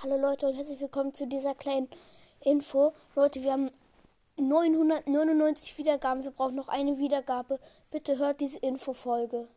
Hallo Leute und herzlich willkommen zu dieser kleinen Info. Leute, wir haben 999 Wiedergaben. Wir brauchen noch eine Wiedergabe. Bitte hört diese Infofolge.